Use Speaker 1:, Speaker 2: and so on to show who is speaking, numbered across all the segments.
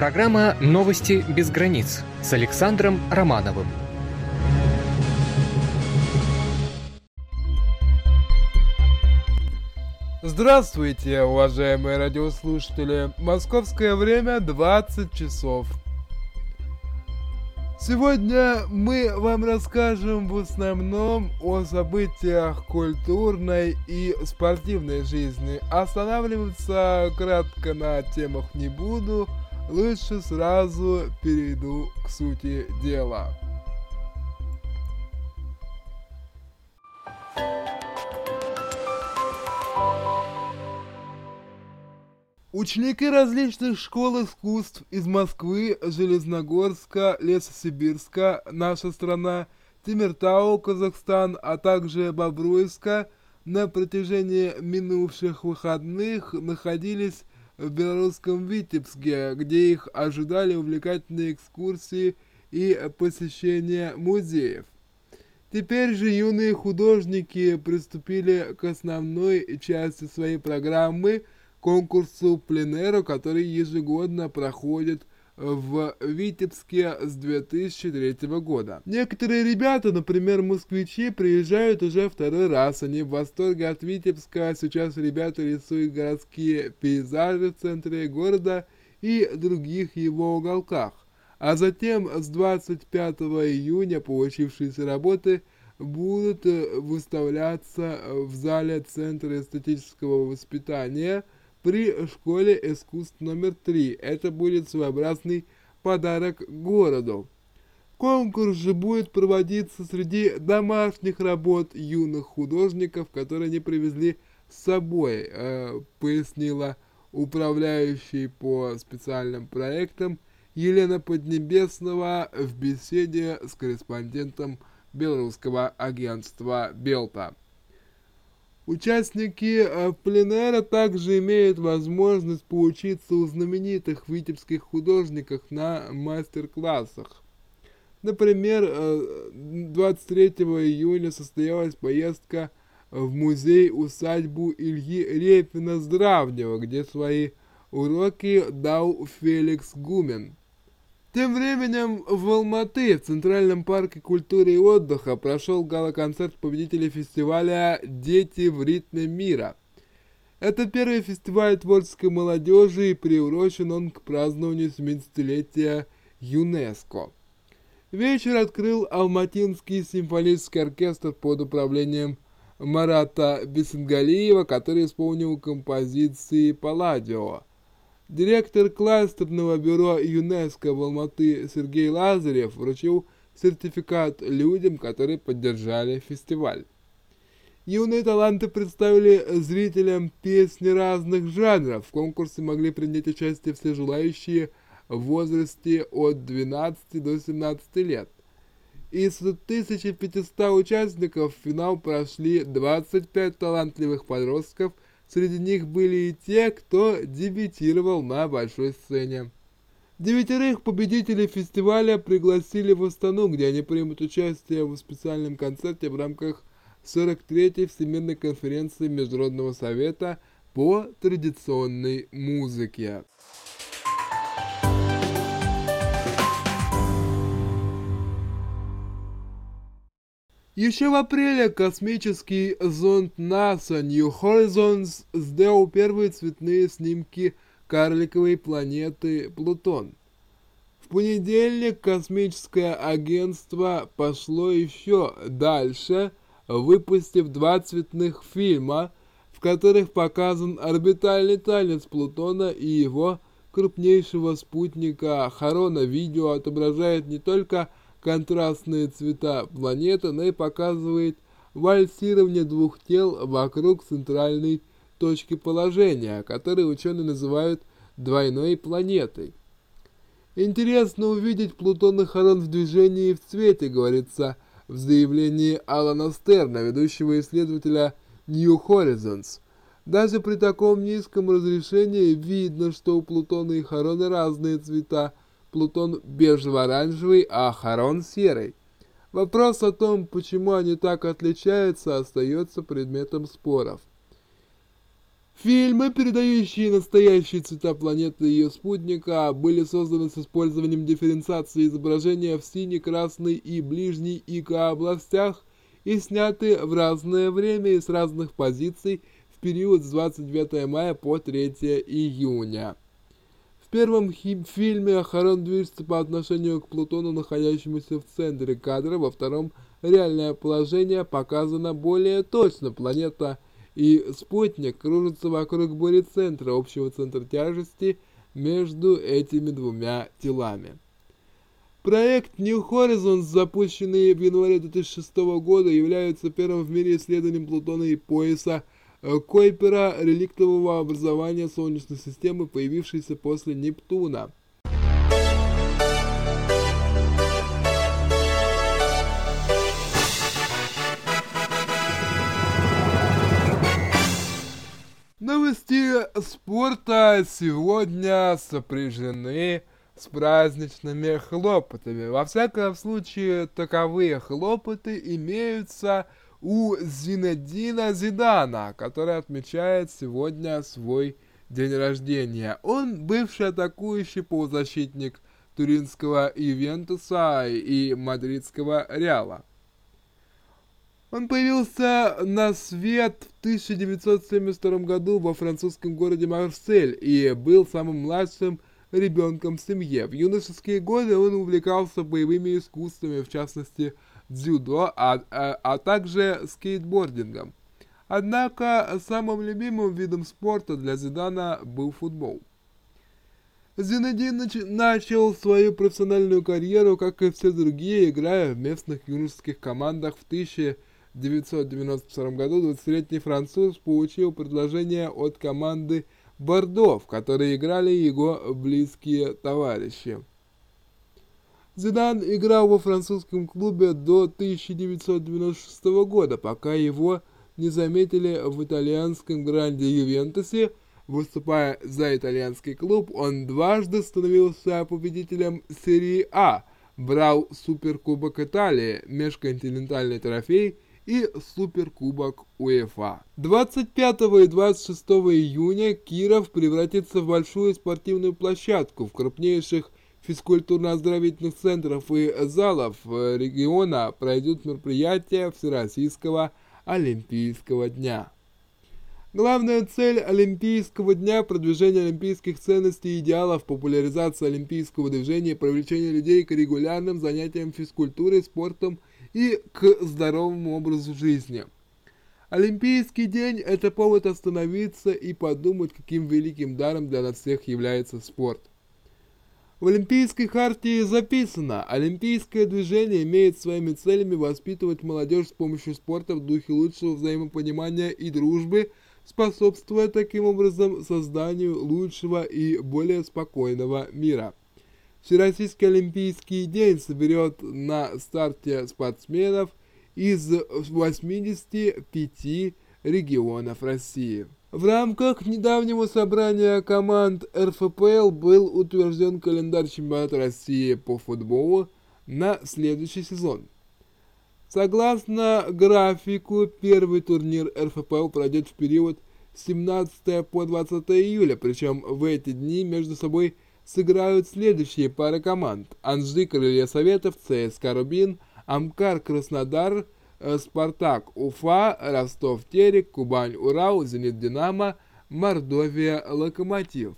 Speaker 1: Программа «Новости без границ» с Александром Романовым.
Speaker 2: Здравствуйте, уважаемые радиослушатели! Московское время 20 часов. Сегодня мы вам расскажем в основном о событиях культурной и спортивной жизни. Останавливаться кратко на темах не буду, лучше сразу перейду к сути дела. Ученики различных школ искусств из Москвы, Железногорска, Лесосибирска, наша страна, Тимиртау, Казахстан, а также Бобруйска на протяжении минувших выходных находились в белорусском Витебске, где их ожидали увлекательные экскурсии и посещение музеев. Теперь же юные художники приступили к основной части своей программы – конкурсу пленеру, который ежегодно проходит в Витебске с 2003 года. Некоторые ребята, например, москвичи, приезжают уже второй раз. Они в восторге от Витебска. Сейчас ребята рисуют городские пейзажи в центре города и других его уголках. А затем с 25 июня получившиеся работы будут выставляться в зале Центра эстетического воспитания – при школе искусств номер 3. Это будет своеобразный подарок городу. Конкурс же будет проводиться среди домашних работ юных художников, которые они привезли с собой, э, пояснила управляющий по специальным проектам Елена Поднебесного в беседе с корреспондентом белорусского агентства «Белта». Участники э, пленера также имеют возможность поучиться у знаменитых витебских художников на мастер-классах. Например, 23 э, июня состоялась поездка в музей-усадьбу Ильи Репина-Здравнего, где свои уроки дал Феликс Гумен. Тем временем в Алматы, в Центральном парке культуры и отдыха, прошел гала-концерт победителей фестиваля «Дети в ритме мира». Это первый фестиваль творческой молодежи и приурочен он к празднованию 70-летия ЮНЕСКО. Вечер открыл Алматинский симфонический оркестр под управлением Марата Бесенгалиева, который исполнил композиции Палладио. Директор кластерного бюро ЮНЕСКО в Алматы Сергей Лазарев вручил сертификат людям, которые поддержали фестиваль. Юные таланты представили зрителям песни разных жанров. В конкурсе могли принять участие все желающие в возрасте от 12 до 17 лет. Из 1500 участников в финал прошли 25 талантливых подростков – Среди них были и те, кто дебютировал на большой сцене. Девятерых победителей фестиваля пригласили в Астану, где они примут участие в специальном концерте в рамках 43-й Всемирной конференции Международного совета по традиционной музыке. Еще в апреле космический зонд НАСА New Horizons сделал первые цветные снимки карликовой планеты Плутон. В понедельник космическое агентство пошло еще дальше, выпустив два цветных фильма, в которых показан орбитальный танец Плутона и его крупнейшего спутника Харона. Видео отображает не только контрастные цвета планеты, но и показывает вальсирование двух тел вокруг центральной точки положения, которые ученые называют двойной планетой. Интересно увидеть Плутон и Харон в движении и в цвете, говорится в заявлении Алана Стерна, ведущего исследователя New Horizons. Даже при таком низком разрешении видно, что у Плутона и Харона разные цвета, Плутон бежево-оранжевый, а Харон серый. Вопрос о том, почему они так отличаются, остается предметом споров. Фильмы, передающие настоящие цвета планеты и ее спутника, были созданы с использованием дифференциации изображения в синий, красный и ближней ИК областях и сняты в разное время и с разных позиций в период с 29 мая по 3 июня. Первом фильме Харон движется по отношению к Плутону, находящемуся в центре кадра, во втором реальное положение показано более точно. Планета – и спутник кружится вокруг центра общего центра тяжести между этими двумя телами. Проект New Horizons, запущенный в январе 2006 года, является первым в мире исследованием Плутона и пояса Койпера реликтового образования Солнечной системы, появившейся после Нептуна. Новости спорта сегодня сопряжены с праздничными хлопотами. Во всяком случае, таковые хлопоты имеются у Зинедина Зидана, который отмечает сегодня свой день рождения. Он бывший атакующий полузащитник туринского Ювентуса и мадридского Реала. Он появился на свет в 1972 году во французском городе Марсель и был самым младшим ребенком в семье. В юношеские годы он увлекался боевыми искусствами, в частности дзюдо, а, а, а также скейтбордингом. Однако самым любимым видом спорта для Зидана был футбол. Зинедин начал свою профессиональную карьеру, как и все другие, играя в местных юношеских командах в 1900 1992 году 20-летний француз получил предложение от команды Бордо, в которой играли его близкие товарищи. Зидан играл во французском клубе до 1996 года, пока его не заметили в итальянском гранде Ювентусе. Выступая за итальянский клуб, он дважды становился победителем серии А, брал Суперкубок Италии, межконтинентальный трофей – и Суперкубок УЕФА. 25 и 26 июня Киров превратится в большую спортивную площадку в крупнейших физкультурно-оздоровительных центров и залов региона пройдут мероприятия Всероссийского Олимпийского дня. Главная цель Олимпийского дня – продвижение олимпийских ценностей и идеалов, популяризация олимпийского движения, привлечение людей к регулярным занятиям физкультурой, спортом и к здоровому образу жизни. Олимпийский день – это повод остановиться и подумать, каким великим даром для нас всех является спорт. В Олимпийской хартии записано, Олимпийское движение имеет своими целями воспитывать молодежь с помощью спорта в духе лучшего взаимопонимания и дружбы, способствуя таким образом созданию лучшего и более спокойного мира. Всероссийский Олимпийский день соберет на старте спортсменов из 85 регионов России. В рамках недавнего собрания команд РФПЛ был утвержден календарь чемпионата России по футболу на следующий сезон. Согласно графику, первый турнир РФПЛ пройдет в период с 17 по 20 июля, причем в эти дни между собой сыграют следующие пары команд. Анжи Крылья Советов, ЦСКА Рубин, Амкар Краснодар, Спартак Уфа, Ростов Терек, Кубань Урал, Зенит Динамо, Мордовия Локомотив.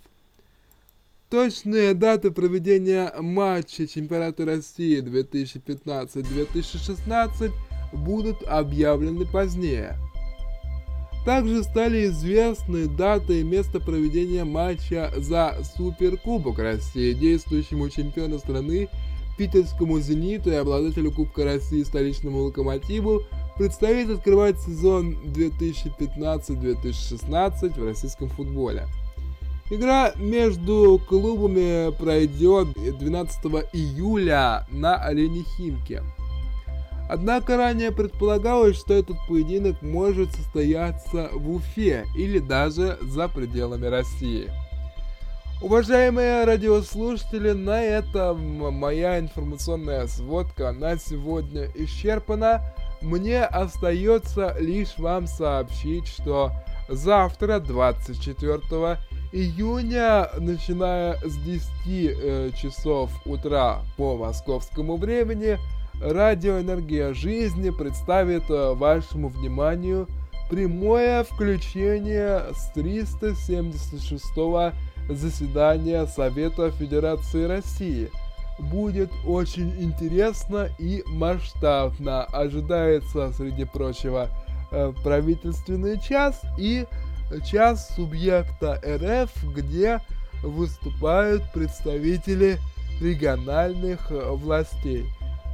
Speaker 2: Точные даты проведения матча чемпионата России 2015-2016 будут объявлены позднее. Также стали известны даты и место проведения матча за Суперкубок России действующему чемпиону страны питерскому «Зениту» и обладателю Кубка России столичному «Локомотиву» предстоит открывать сезон 2015-2016 в российском футболе. Игра между клубами пройдет 12 июля на арене Химки. Однако ранее предполагалось, что этот поединок может состояться в Уфе или даже за пределами России. Уважаемые радиослушатели, на этом моя информационная сводка на сегодня исчерпана. Мне остается лишь вам сообщить, что завтра, 24 июня, начиная с 10 э, часов утра по московскому времени, Радио «Энергия жизни» представит э, вашему вниманию прямое включение с 376 заседания Совета Федерации России. Будет очень интересно и масштабно. Ожидается, среди прочего, э, правительственный час и час субъекта РФ, где выступают представители региональных э, властей.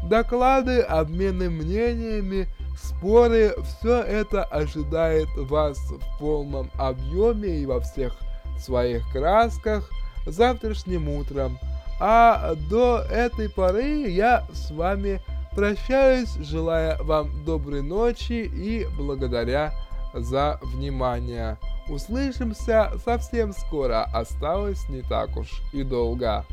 Speaker 2: Доклады, обмены мнениями, споры, все это ожидает вас в полном объеме и во всех своих красках завтрашним утром. А до этой поры я с вами прощаюсь, желая вам доброй ночи и благодаря за внимание. Услышимся совсем скоро, осталось не так уж и долго.